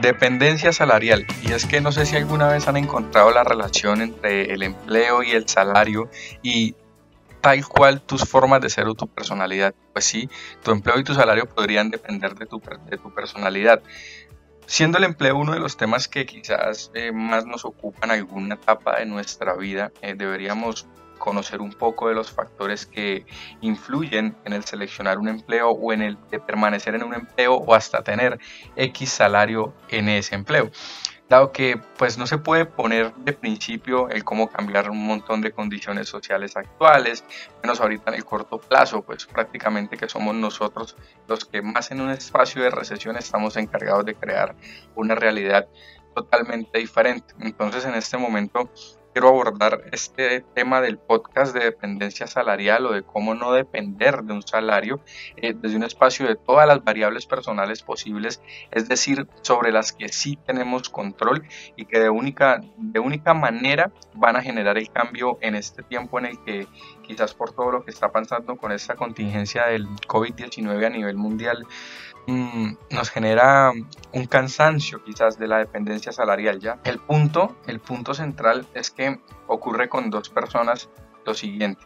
Dependencia salarial. Y es que no sé si alguna vez han encontrado la relación entre el empleo y el salario y tal cual tus formas de ser o tu personalidad. Pues sí, tu empleo y tu salario podrían depender de tu, de tu personalidad. Siendo el empleo uno de los temas que quizás eh, más nos ocupan en alguna etapa de nuestra vida, eh, deberíamos conocer un poco de los factores que influyen en el seleccionar un empleo o en el de permanecer en un empleo o hasta tener X salario en ese empleo. Dado que pues no se puede poner de principio el cómo cambiar un montón de condiciones sociales actuales, menos ahorita en el corto plazo, pues prácticamente que somos nosotros los que más en un espacio de recesión estamos encargados de crear una realidad totalmente diferente. Entonces en este momento quiero abordar este tema del podcast de dependencia salarial o de cómo no depender de un salario eh, desde un espacio de todas las variables personales posibles, es decir, sobre las que sí tenemos control y que de única, de única manera van a generar el cambio en este tiempo en el que quizás por todo lo que está pasando con esta contingencia del COVID-19 a nivel mundial, Mm, nos genera un cansancio quizás de la dependencia salarial ya. El punto, el punto central es que ocurre con dos personas lo siguiente.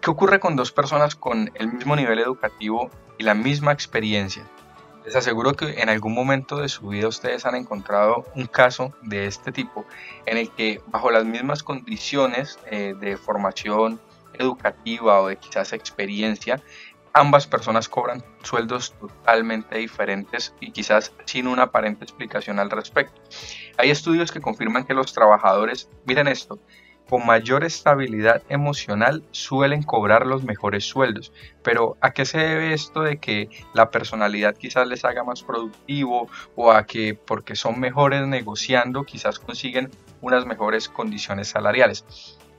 ¿Qué ocurre con dos personas con el mismo nivel educativo y la misma experiencia? Les aseguro que en algún momento de su vida ustedes han encontrado un caso de este tipo en el que bajo las mismas condiciones eh, de formación educativa o de quizás experiencia ambas personas cobran sueldos totalmente diferentes y quizás sin una aparente explicación al respecto. Hay estudios que confirman que los trabajadores, miren esto, con mayor estabilidad emocional suelen cobrar los mejores sueldos. Pero ¿a qué se debe esto de que la personalidad quizás les haga más productivo o a que porque son mejores negociando quizás consiguen unas mejores condiciones salariales?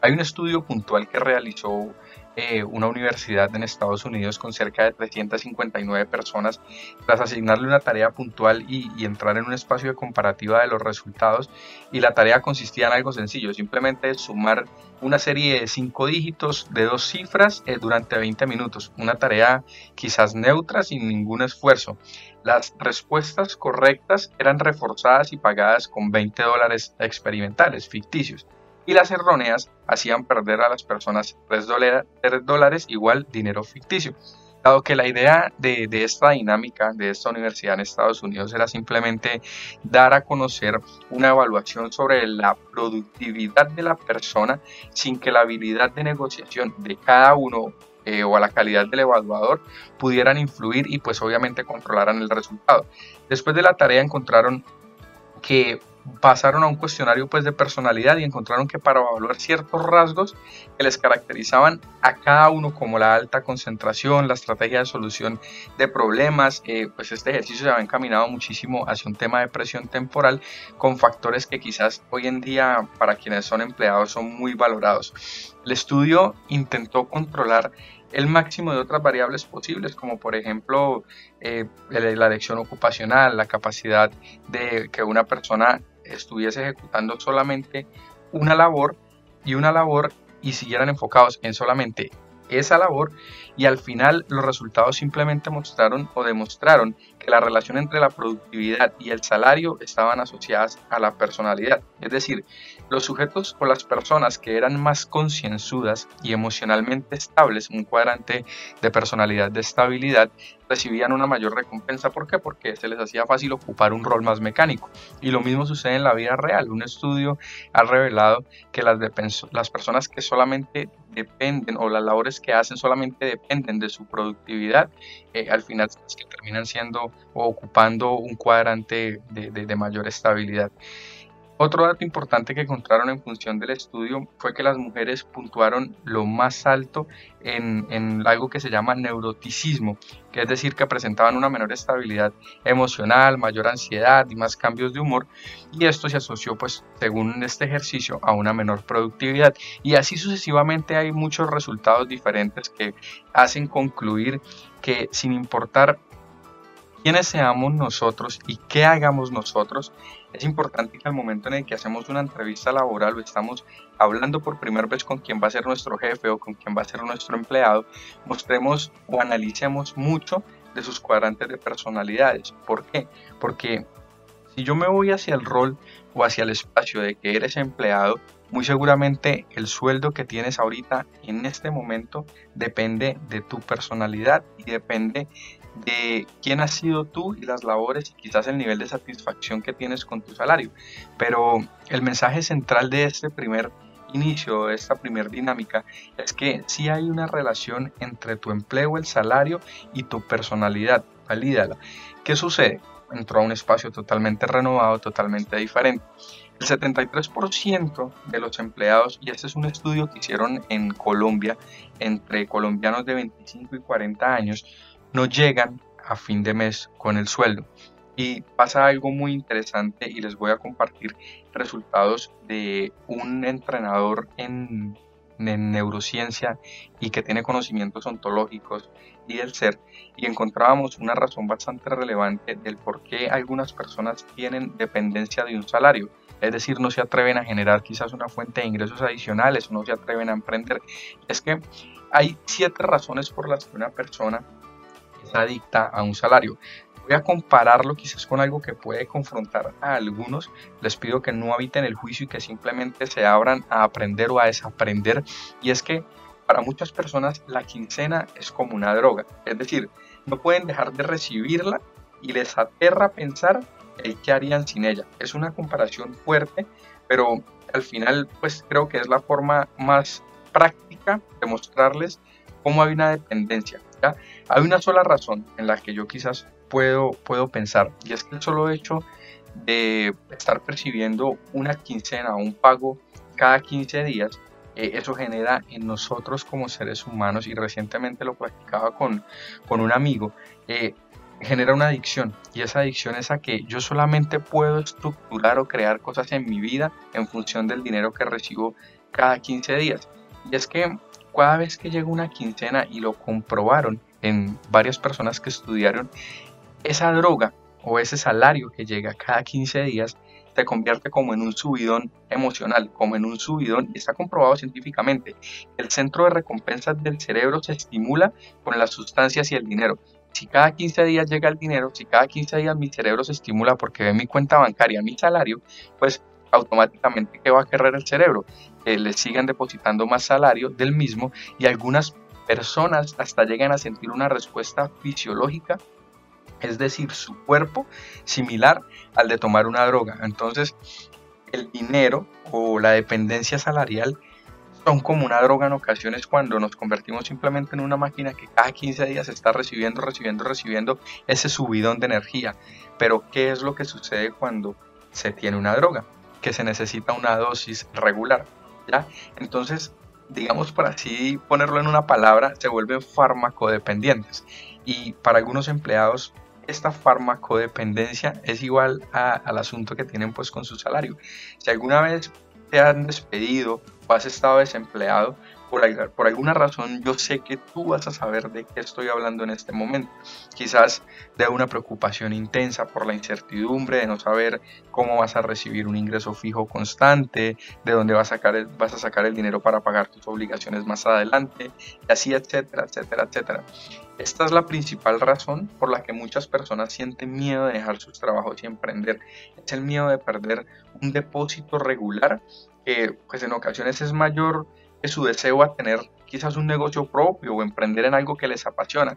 Hay un estudio puntual que realizó eh, una universidad en Estados Unidos con cerca de 359 personas, tras asignarle una tarea puntual y, entrar en un espacio de comparativa de los resultados. Y la tarea consistía en algo sencillo, simplemente sumar una serie de cinco dígitos de dos cifras eh, durante 20 minutos. Una tarea quizás neutra, sin ningún esfuerzo. Las respuestas correctas eran reforzadas y pagadas con 20 dólares experimentales, ficticios y las erróneas hacían perder a las personas 3 dólares, igual dinero ficticio. Dado que la idea de, de, esta dinámica de esta universidad en Estados Unidos era simplemente dar a conocer una evaluación sobre la productividad de la persona sin que la habilidad de negociación de cada uno eh, o la calidad del evaluador pudieran influir y pues obviamente controlaran el resultado. Después de la tarea encontraron que pasaron a un cuestionario pues de personalidad y encontraron que para evaluar ciertos rasgos que les caracterizaban a cada uno como la alta concentración, la estrategia de solución de problemas, eh, pues este ejercicio se había encaminado muchísimo hacia un tema de presión temporal con factores que quizás hoy en día para quienes son empleados son muy valorados. El estudio intentó controlar el máximo de otras variables posibles, como por ejemplo eh, la elección ocupacional, la capacidad de que una persona estuviese ejecutando solamente una labor y una labor y siguieran enfocados en solamente esa labor y al final los resultados simplemente mostraron o demostraron que la relación entre la productividad y el salario estaban asociadas a la personalidad. Es decir, los sujetos o las personas que eran más concienzudas y emocionalmente estables, un cuadrante de personalidad de estabilidad, recibían una mayor recompensa. ¿Por qué? Porque se les hacía fácil ocupar un rol más mecánico. Y lo mismo sucede en la vida real. Un estudio ha revelado que las, personas que solamente dependen o las labores que hacen solamente dependen de su productividad, eh, al final es que terminan siendo o ocupando un cuadrante de mayor estabilidad. Otro dato importante que encontraron en función del estudio fue que las mujeres puntuaron lo más alto en, algo que se llama neuroticismo, que es decir, que presentaban una menor estabilidad emocional, mayor ansiedad y más cambios de humor, y esto se asoció, pues, según este ejercicio, a una menor productividad. Y así sucesivamente hay muchos resultados diferentes que hacen concluir que sin importar quiénes seamos nosotros y qué hagamos nosotros, es importante que al momento en el que hacemos una entrevista laboral o estamos hablando por primera vez con quién va a ser nuestro jefe o con quién va a ser nuestro empleado, mostremos o analicemos mucho de sus cuadrantes de personalidades. ¿Por qué? Porque si yo me voy hacia el rol o hacia el espacio de que eres empleado, muy seguramente el sueldo que tienes ahorita en este momento depende de tu personalidad y depende de quién has sido tú y las labores y quizás el nivel de satisfacción que tienes con tu salario. Pero el mensaje central de este primer inicio, de esta primera dinámica, es que si hay una relación entre tu empleo, el salario y tu personalidad. Valídala. ¿Qué sucede? Entró a un espacio totalmente renovado, totalmente diferente. El 73% de los empleados, y este es un estudio que hicieron en Colombia entre colombianos de 25 y 40 años, no llegan a fin de mes con el sueldo. Y pasa algo muy interesante y les voy a compartir resultados de un entrenador en, en neurociencia y que tiene conocimientos ontológicos y del ser y encontrábamos una razón bastante relevante del por qué algunas personas tienen dependencia de un salario es decir, no se atreven a generar quizás una fuente de ingresos adicionales, no se atreven a emprender. Es que hay siete razones por las que una persona es adicta a un salario. Voy a compararlo quizás con algo que puede confrontar a algunos. Les pido que no habiten el juicio y que simplemente se abran a aprender o a desaprender. Y es que para muchas personas la quincena es como una droga. Es decir, no pueden dejar de recibirla y les aterra pensar ¿qué harían sin ella? Es una comparación fuerte, pero al final pues creo que es la forma más práctica de mostrarles cómo hay una dependencia. Hay una sola razón en la que yo quizás puedo, puedo pensar y es que el solo hecho de estar percibiendo una quincena o un pago cada 15 días, eh, eso genera en nosotros como seres humanos, y recientemente lo practicaba con, con un amigo, eh, genera una adicción y esa adicción es a que yo solamente puedo estructurar o crear cosas en mi vida en función del dinero que recibo cada 15 días. Y es que cada vez que llega una quincena y lo comprobaron en varias personas que estudiaron, esa droga o ese salario que llega cada 15 días se convierte como en un subidón emocional, como en un subidón, y está comprobado científicamente. El centro de recompensas del cerebro se estimula con las sustancias y el dinero si cada 15 días llega el dinero, si cada 15 días mi cerebro se estimula porque ve mi cuenta bancaria, mi salario, pues automáticamente ¿qué va a querer el cerebro? Que le sigan depositando más salario del mismo y algunas personas hasta llegan a sentir una respuesta fisiológica, es decir, su cuerpo similar al de tomar una droga. Entonces, el dinero o la dependencia salarial son como una droga en ocasiones cuando nos convertimos simplemente en una máquina que cada 15 días está recibiendo, recibiendo, recibiendo ese subidón de energía. Pero ¿qué es lo que sucede cuando se tiene una droga? Que se necesita una dosis regular. ¿ya? Entonces, digamos por así ponerlo en una palabra, se vuelven farmacodependientes. Y para algunos empleados esta farmacodependencia es igual al asunto que tienen pues con su salario. Si alguna vez te han despedido o has estado desempleado, por, alguna razón yo sé que tú vas a saber de qué estoy hablando en este momento. Quizás de una preocupación intensa por la incertidumbre de no saber cómo vas a recibir un ingreso fijo constante, de dónde vas a sacar el, vas a sacar el dinero para pagar tus obligaciones más adelante, y así, etcétera, etcétera, etcétera. Esta es la principal razón por la que muchas personas sienten miedo de dejar sus trabajos y emprender. Es el miedo de perder un depósito regular que pues en ocasiones es mayor su deseo a tener quizás un negocio propio o emprender en algo que les apasiona.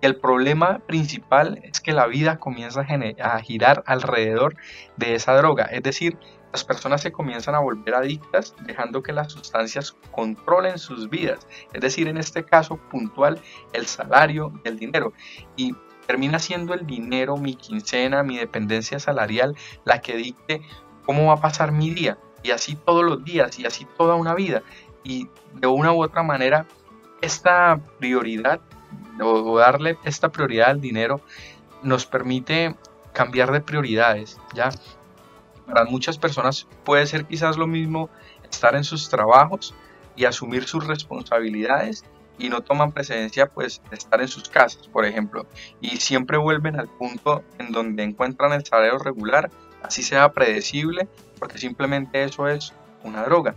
Y el problema principal es que la vida comienza a, girar alrededor de esa droga. Es decir, las personas se comienzan a volver adictas dejando que las sustancias controlen sus vidas. Es decir, en este caso puntual, el salario y el dinero. Y termina siendo el dinero, mi quincena, mi dependencia salarial, la que dicte cómo va a pasar mi día. Y así todos los días y así toda una vida. Y de una u otra manera, esta prioridad o darle esta prioridad al dinero nos permite cambiar de prioridades, ¿ya? Para muchas personas puede ser quizás lo mismo estar en sus trabajos y asumir sus responsabilidades y no toman precedencia pues estar en sus casas, por ejemplo, y siempre vuelven al punto en donde encuentran el salario regular, así sea predecible, porque simplemente eso es una droga.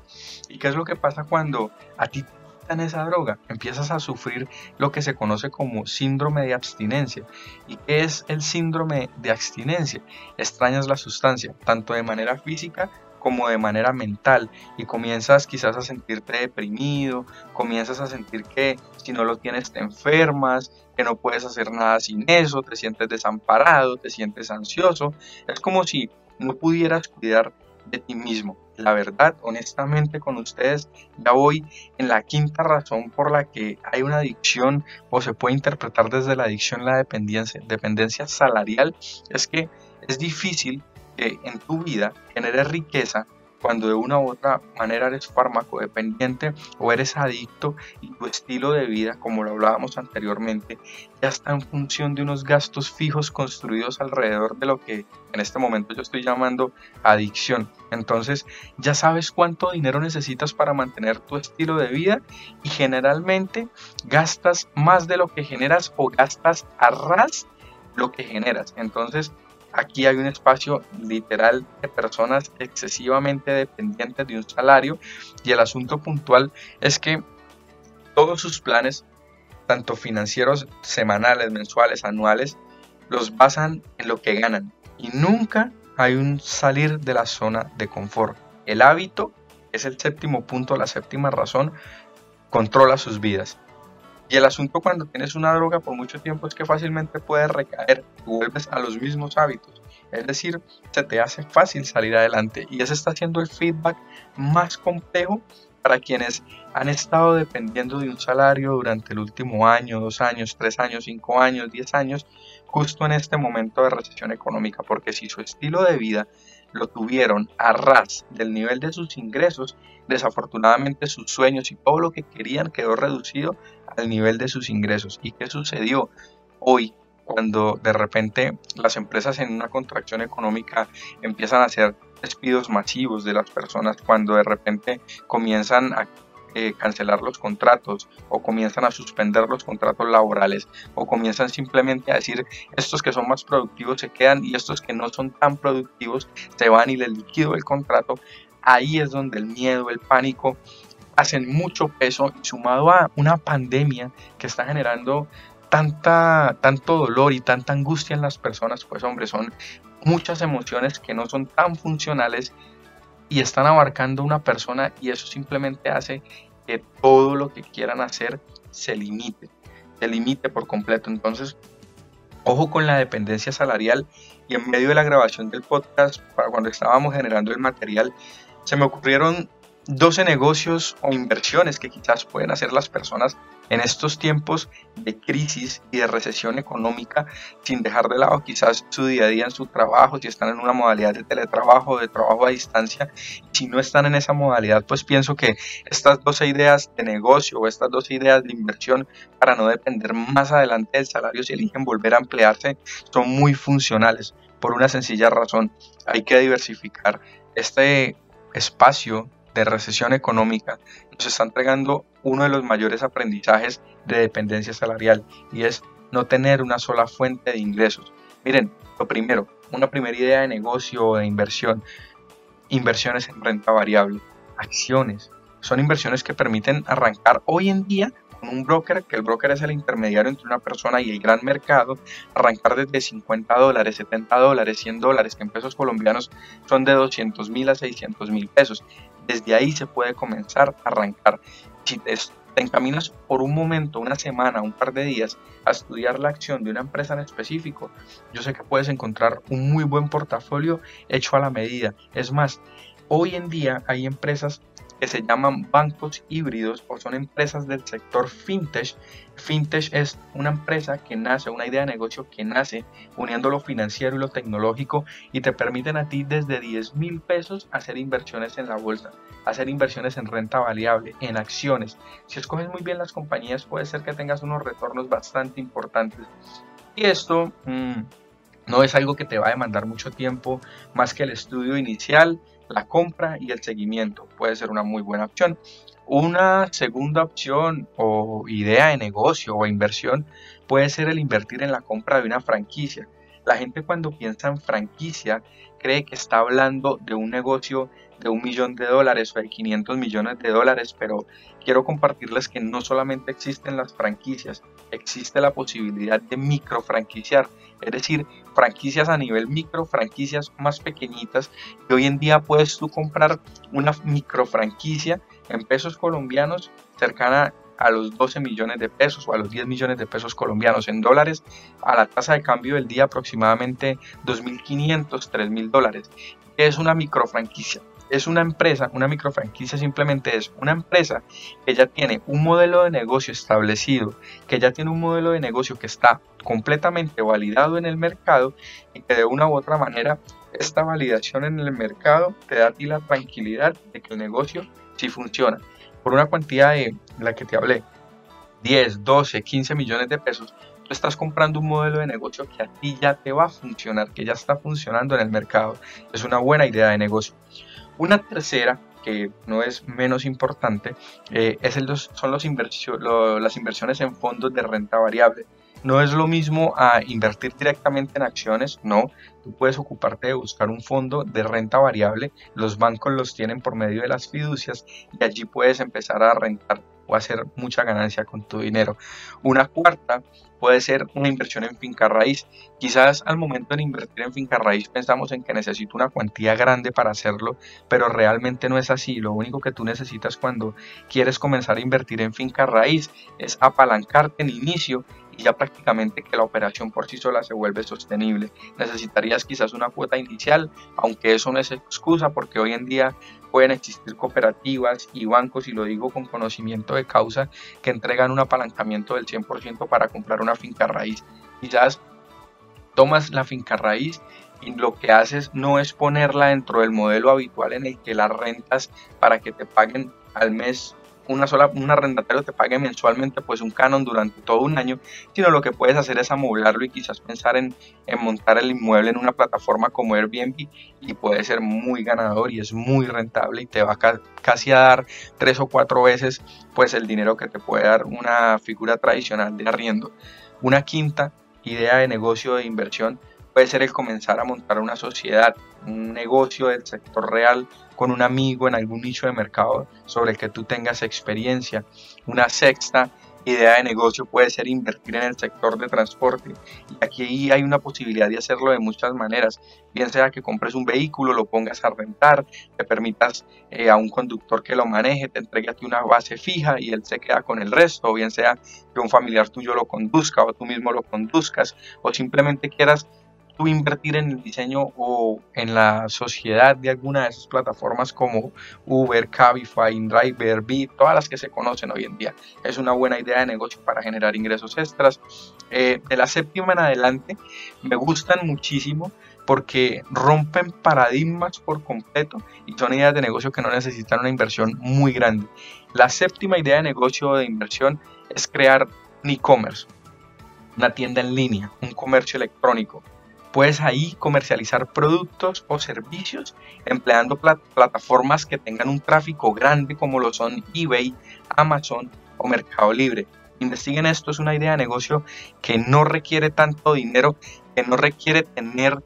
¿Y qué es lo que pasa cuando a ti quitan esa droga, empiezas a sufrir lo que se conoce como síndrome de abstinencia. ¿Y qué es el síndrome de abstinencia? Extrañas la sustancia, tanto de manera física como de manera mental y comienzas quizás a sentirte deprimido, comienzas a sentir que si no lo tienes te enfermas, que no puedes hacer nada sin eso, te sientes desamparado, te sientes ansioso, es como si no pudieras cuidar de ti mismo. La verdad, honestamente con ustedes, ya voy en la quinta razón por la que hay una adicción o se puede interpretar desde la adicción la dependencia, dependencia salarial, es que es difícil que en tu vida generes riqueza cuando de una u otra manera eres fármaco dependiente o eres adicto y tu estilo de vida, como lo hablábamos anteriormente, ya está en función de unos gastos fijos construidos alrededor de lo que en este momento yo estoy llamando adicción. Entonces ya sabes cuánto dinero necesitas para mantener tu estilo de vida y generalmente gastas más de lo que generas o gastas a ras lo que generas. Entonces Aquí hay un espacio literal de personas excesivamente dependientes de un salario y el asunto puntual es que todos sus planes, tanto financieros semanales, mensuales, anuales, los basan en lo que ganan y nunca hay un salir de la zona de confort. El hábito es el séptimo punto, la séptima razón, controla sus vidas. Y el asunto cuando tienes una droga por mucho tiempo es que fácilmente puedes recaer vuelves a los mismos hábitos. Es decir, se te hace fácil salir adelante y ese está siendo el feedback más complejo para quienes han estado dependiendo de un salario durante el último año, dos años, tres años, cinco años, diez años, justo en este momento de recesión económica, porque si su estilo de vida lo tuvieron a ras del nivel de sus ingresos, desafortunadamente sus sueños y todo lo que querían quedó reducido al nivel de sus ingresos. ¿Y qué sucedió hoy cuando de repente las empresas en una contracción económica empiezan a hacer despidos masivos de las personas, cuando de repente comienzan a eh, cancelar los contratos o comienzan a suspender los contratos laborales o comienzan simplemente a decir estos que son más productivos se quedan y estos que no son tan productivos se van y les liquido el contrato, ahí es donde el miedo, el pánico hacen mucho peso y sumado a una pandemia que está generando tanta, tanto dolor y tanta angustia en las personas, pues hombre, son muchas emociones que no son tan funcionales y están abarcando una persona y eso simplemente hace que todo lo que quieran hacer se limite, se limite por completo. Entonces, ojo con la dependencia salarial y en medio de la grabación del podcast, para cuando estábamos generando el material, se me ocurrieron 12 negocios o inversiones que quizás pueden hacer las personas en estos tiempos de crisis y de recesión económica sin dejar de lado quizás su día a día en su trabajo, si están en una modalidad de teletrabajo, de trabajo a distancia, si no están en esa modalidad, pues pienso que estas 12 ideas de negocio o estas 12 ideas de inversión para no depender más adelante del salario si eligen volver a emplearse son muy funcionales por una sencilla razón, hay que diversificar este espacio de recesión económica nos está entregando uno de los mayores aprendizajes de dependencia salarial y es no tener una sola fuente de ingresos. Miren, lo primero, una primera idea de negocio o de inversión, inversiones en renta variable, acciones. Son inversiones que permiten arrancar hoy en día un broker, que el broker es el intermediario entre una persona y el gran mercado, arrancar desde 50 dólares, 70 dólares, 100 dólares, que en pesos colombianos son de 200 mil a 600 mil pesos. Desde ahí se puede comenzar a arrancar. Si te, encaminas por un momento, una semana, un par de días a estudiar la acción de una empresa en específico, yo sé que puedes encontrar un muy buen portafolio hecho a la medida. Es más, hoy en día hay empresas que se llaman bancos híbridos o son empresas del sector fintech. Fintech es una empresa que nace, una idea de negocio que nace uniendo lo financiero y lo tecnológico y te permiten a ti desde 10 mil pesos hacer inversiones en la bolsa, hacer inversiones en renta variable, en acciones. Si escoges muy bien las compañías puede ser que tengas unos retornos bastante importantes. Y esto... Mm, no es algo que te va a demandar mucho tiempo más que el estudio inicial, la compra y el seguimiento. Puede ser una muy buena opción. Una segunda opción o idea de negocio o inversión puede ser el invertir en la compra de una franquicia. La gente cuando piensa en franquicia cree que está hablando de un negocio de un millón de dólares o de 500 millones de dólares, pero quiero compartirles que no solamente existen las franquicias, existe la posibilidad de micro franquiciar, es decir, franquicias a nivel micro, franquicias más pequeñitas, y hoy en día puedes tú comprar una micro franquicia en pesos colombianos cercana a los 12 millones de pesos o a los 10 millones de pesos colombianos en dólares, a la tasa de cambio del día aproximadamente 2.500, 3.000 dólares. Es una micro franquicia es una empresa, una microfranquicia simplemente es una empresa que ya tiene un modelo de negocio establecido, que ya tiene un modelo de negocio que está completamente validado en el mercado y que de una u otra manera esta validación en el mercado te da a ti la tranquilidad de que el negocio sí funciona. Por una cantidad de la que te hablé, 10, 12, 15 millones de pesos, tú estás comprando un modelo de negocio que a ti ya te va a funcionar, que ya está funcionando en el mercado. Es una buena idea de negocio. Una tercera, que no es menos importante, eh, es el, son los las inversiones en fondos de renta variable. No es lo mismo a invertir directamente en acciones, no. Tú puedes ocuparte de buscar un fondo de renta variable. Los bancos los tienen por medio de las fiducias y allí puedes empezar a rentar o hacer mucha ganancia con tu dinero. Una cuarta puede ser una inversión en finca raíz. Quizás al momento de invertir en finca raíz pensamos en que necesito una cuantía grande para hacerlo, pero realmente no es así. Lo único que tú necesitas cuando quieres comenzar a invertir en finca raíz es apalancarte en inicio ya prácticamente que la operación por sí sola se vuelve sostenible. Necesitarías quizás una cuota inicial, aunque eso no es excusa porque hoy en día pueden existir cooperativas y bancos, y lo digo con conocimiento de causa, que entregan un apalancamiento del 100% para comprar una finca raíz. Quizás tomas la finca raíz y lo que haces no es ponerla dentro del modelo habitual en el que la rentas para que te paguen al mes una sola, un arrendatario te pague mensualmente pues un canon durante todo un año, sino lo que puedes hacer es amoblarlo y quizás pensar en, montar el inmueble en una plataforma como Airbnb y puede ser muy ganador y es muy rentable y te va casi a dar tres o cuatro veces pues el dinero que te puede dar una figura tradicional de arriendo. Una quinta idea de negocio de inversión puede ser el comenzar a montar una sociedad, un negocio del sector real con un amigo en algún nicho de mercado sobre el que tú tengas experiencia. Una sexta idea de negocio puede ser invertir en el sector de transporte. Y aquí hay una posibilidad de hacerlo de muchas maneras. Bien sea que compres un vehículo, lo pongas a rentar, te permitas eh, a un conductor que lo maneje, te entregue una base fija y él se queda con el resto. O bien sea que un familiar tuyo lo conduzca o tú mismo lo conduzcas. O simplemente quieras invertir en el diseño o en la sociedad de alguna de esas plataformas como Uber, Cabify, Driver, Bit, todas las que se conocen hoy en día. Es una buena idea de negocio para generar ingresos extras. Eh, de la séptima en adelante me gustan muchísimo porque rompen paradigmas por completo y son ideas de negocio que no necesitan una inversión muy grande. La séptima idea de negocio de inversión es crear un e-commerce, una tienda en línea, un comercio electrónico. Puedes ahí comercializar productos o servicios empleando plataformas que tengan un tráfico grande como lo son eBay, Amazon o Mercado Libre. Investiguen esto, es una idea de negocio que no requiere tanto dinero, que no requiere tener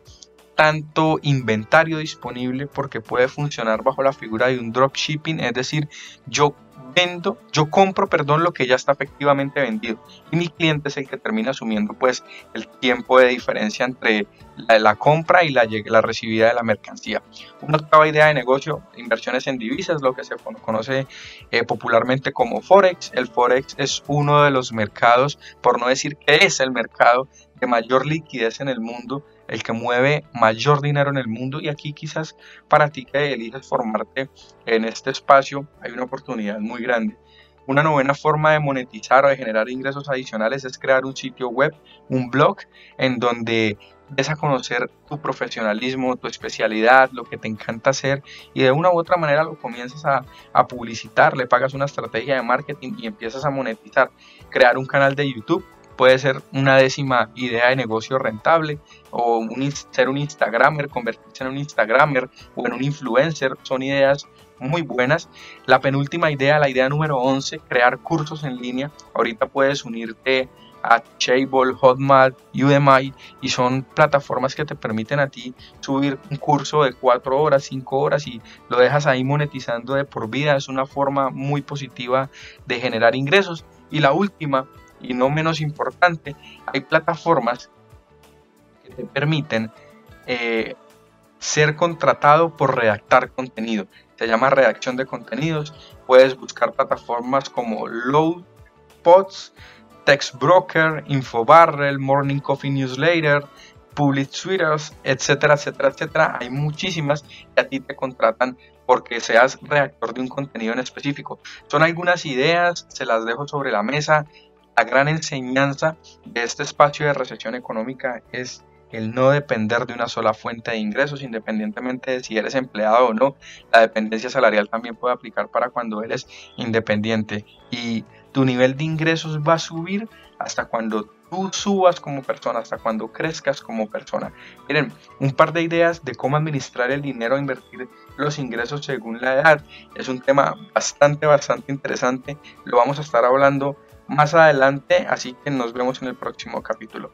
tanto inventario disponible porque puede funcionar bajo la figura de un dropshipping, es decir, yo vendo, yo compro, perdón, lo que ya está efectivamente vendido y mi cliente es el que termina asumiendo pues el tiempo de diferencia entre la, compra y la, la recibida de la mercancía. Una octava idea de negocio, inversiones en divisas, lo que se conoce eh, popularmente como Forex. El Forex es uno de los mercados, por no decir que es el mercado de mayor liquidez en el mundo el que mueve mayor dinero en el mundo y aquí quizás para ti que eliges formarte en este espacio hay una oportunidad muy grande. Una novena forma de monetizar o de generar ingresos adicionales es crear un sitio web, un blog, en donde des a conocer tu profesionalismo, tu especialidad, lo que te encanta hacer y de una u otra manera lo comienzas a, a publicitar, le pagas una estrategia de marketing y empiezas a monetizar. Crear un canal de YouTube puede ser una décima idea de negocio rentable o un, ser un Instagramer, convertirse en un Instagramer o en un influencer, son ideas muy buenas. La penúltima idea, la idea número 11, crear cursos en línea. Ahorita puedes unirte a Teachable, Hotmart, Udemy y son plataformas que te permiten a ti subir un curso de 4 horas, 5 horas y lo dejas ahí monetizando de por vida. Es una forma muy positiva de generar ingresos. Y la última, y no menos importante, hay plataformas que te permiten eh, ser contratado por redactar contenido. Se llama redacción de contenidos. Puedes buscar plataformas como Lowpods, TextBroker, Infobarrel, Morning Coffee Newsletter, Public Twitters, etcétera, etcétera, etcétera. Hay muchísimas que a ti te contratan porque seas redactor de un contenido en específico. Son algunas ideas, se las dejo sobre la mesa. La gran enseñanza de este espacio de recesión económica es el no depender de una sola fuente de ingresos, independientemente de si eres empleado o no. La dependencia salarial también puede aplicar para cuando eres independiente y tu nivel de ingresos va a subir hasta cuando tú subas como persona, hasta cuando crezcas como persona. Miren, un par de ideas de cómo administrar el dinero, invertir los ingresos según la edad. Es un tema bastante, bastante interesante. Lo vamos a estar hablando más adelante, así que nos vemos en el próximo capítulo.